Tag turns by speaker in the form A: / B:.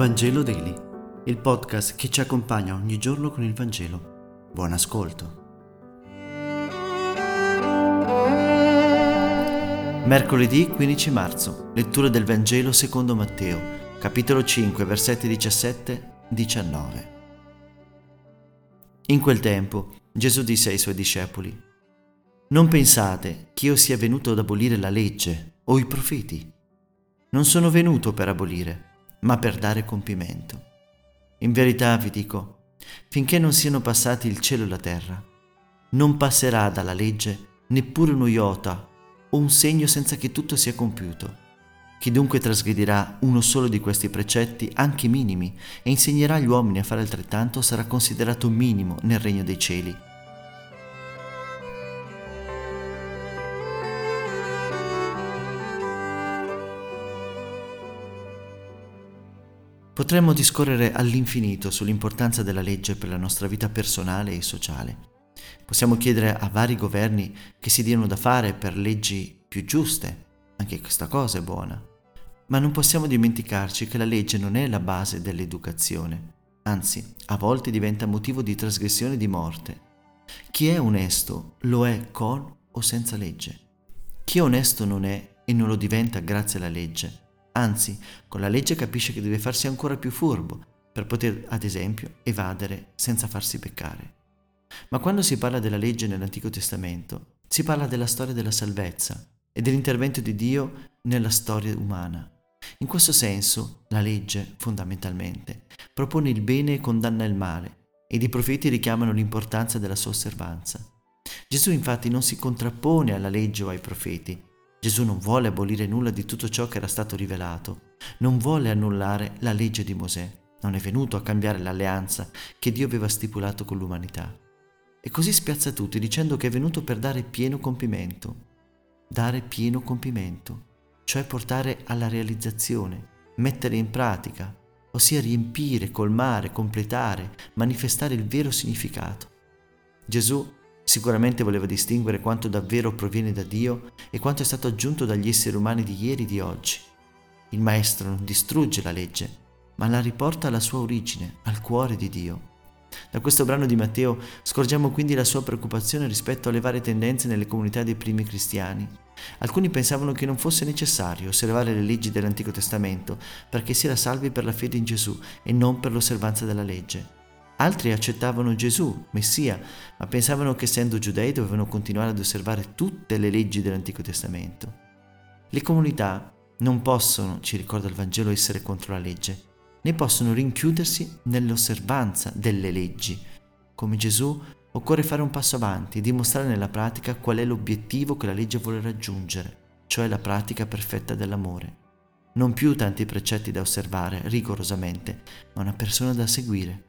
A: Vangelo Daily, il podcast che ci accompagna ogni giorno con il Vangelo. Buon ascolto. Mercoledì 15 marzo, lettura del Vangelo secondo Matteo, capitolo 5, versetti 17-19. In quel tempo Gesù disse ai suoi discepoli, Non pensate che io sia venuto ad abolire la legge o i profeti. Non sono venuto per abolire, ma per dare compimento. In verità vi dico, finché non siano passati il cielo e la terra, non passerà dalla legge neppure uno iota o un segno senza che tutto sia compiuto. Chi dunque trasgredirà uno solo di questi precetti, anche minimi, e insegnerà agli uomini a fare altrettanto, sarà considerato minimo nel regno dei cieli. Potremmo discorrere all'infinito sull'importanza della legge per la nostra vita personale e sociale. Possiamo chiedere a vari governi che si diano da fare per leggi più giuste, anche questa cosa è buona. Ma non possiamo dimenticarci che la legge non è la base dell'educazione, anzi a volte diventa motivo di trasgressione e di morte. Chi è onesto lo è con o senza legge. Chi onesto non è e non lo diventa grazie alla legge, Anzi, con la legge capisce che deve farsi ancora più furbo per poter, ad esempio, evadere senza farsi peccare. Ma quando si parla della legge nell'Antico Testamento, si parla della storia della salvezza e dell'intervento di Dio nella storia umana. In questo senso, la legge, fondamentalmente, propone il bene e condanna il male, ed i profeti richiamano l'importanza della sua osservanza. Gesù infatti non si contrappone alla legge o ai profeti, Gesù non vuole abolire nulla di tutto ciò che era stato rivelato, non vuole annullare la legge di Mosè, non è venuto a cambiare l'alleanza che Dio aveva stipulato con l'umanità. E così spiazza tutti dicendo che è venuto per dare pieno compimento. Dare pieno compimento, cioè portare alla realizzazione, mettere in pratica, ossia riempire, colmare, completare, manifestare il vero significato. Gesù Sicuramente voleva distinguere quanto davvero proviene da Dio e quanto è stato aggiunto dagli esseri umani di ieri e di oggi. Il Maestro non distrugge la legge, ma la riporta alla sua origine, al cuore di Dio. Da questo brano di Matteo scorgiamo quindi la sua preoccupazione rispetto alle varie tendenze nelle comunità dei primi cristiani. Alcuni pensavano che non fosse necessario osservare le leggi dell'Antico Testamento perché si era salvi per la fede in Gesù e non per l'osservanza della legge. Altri accettavano Gesù, Messia, ma pensavano che essendo giudei dovevano continuare ad osservare tutte le leggi dell'Antico Testamento. Le comunità non possono, ci ricorda il Vangelo, essere contro la legge, né possono rinchiudersi nell'osservanza delle leggi. Come Gesù, occorre fare un passo avanti e dimostrare nella pratica qual è l'obiettivo che la legge vuole raggiungere, cioè la pratica perfetta dell'amore. Non più tanti precetti da osservare rigorosamente, ma una persona da seguire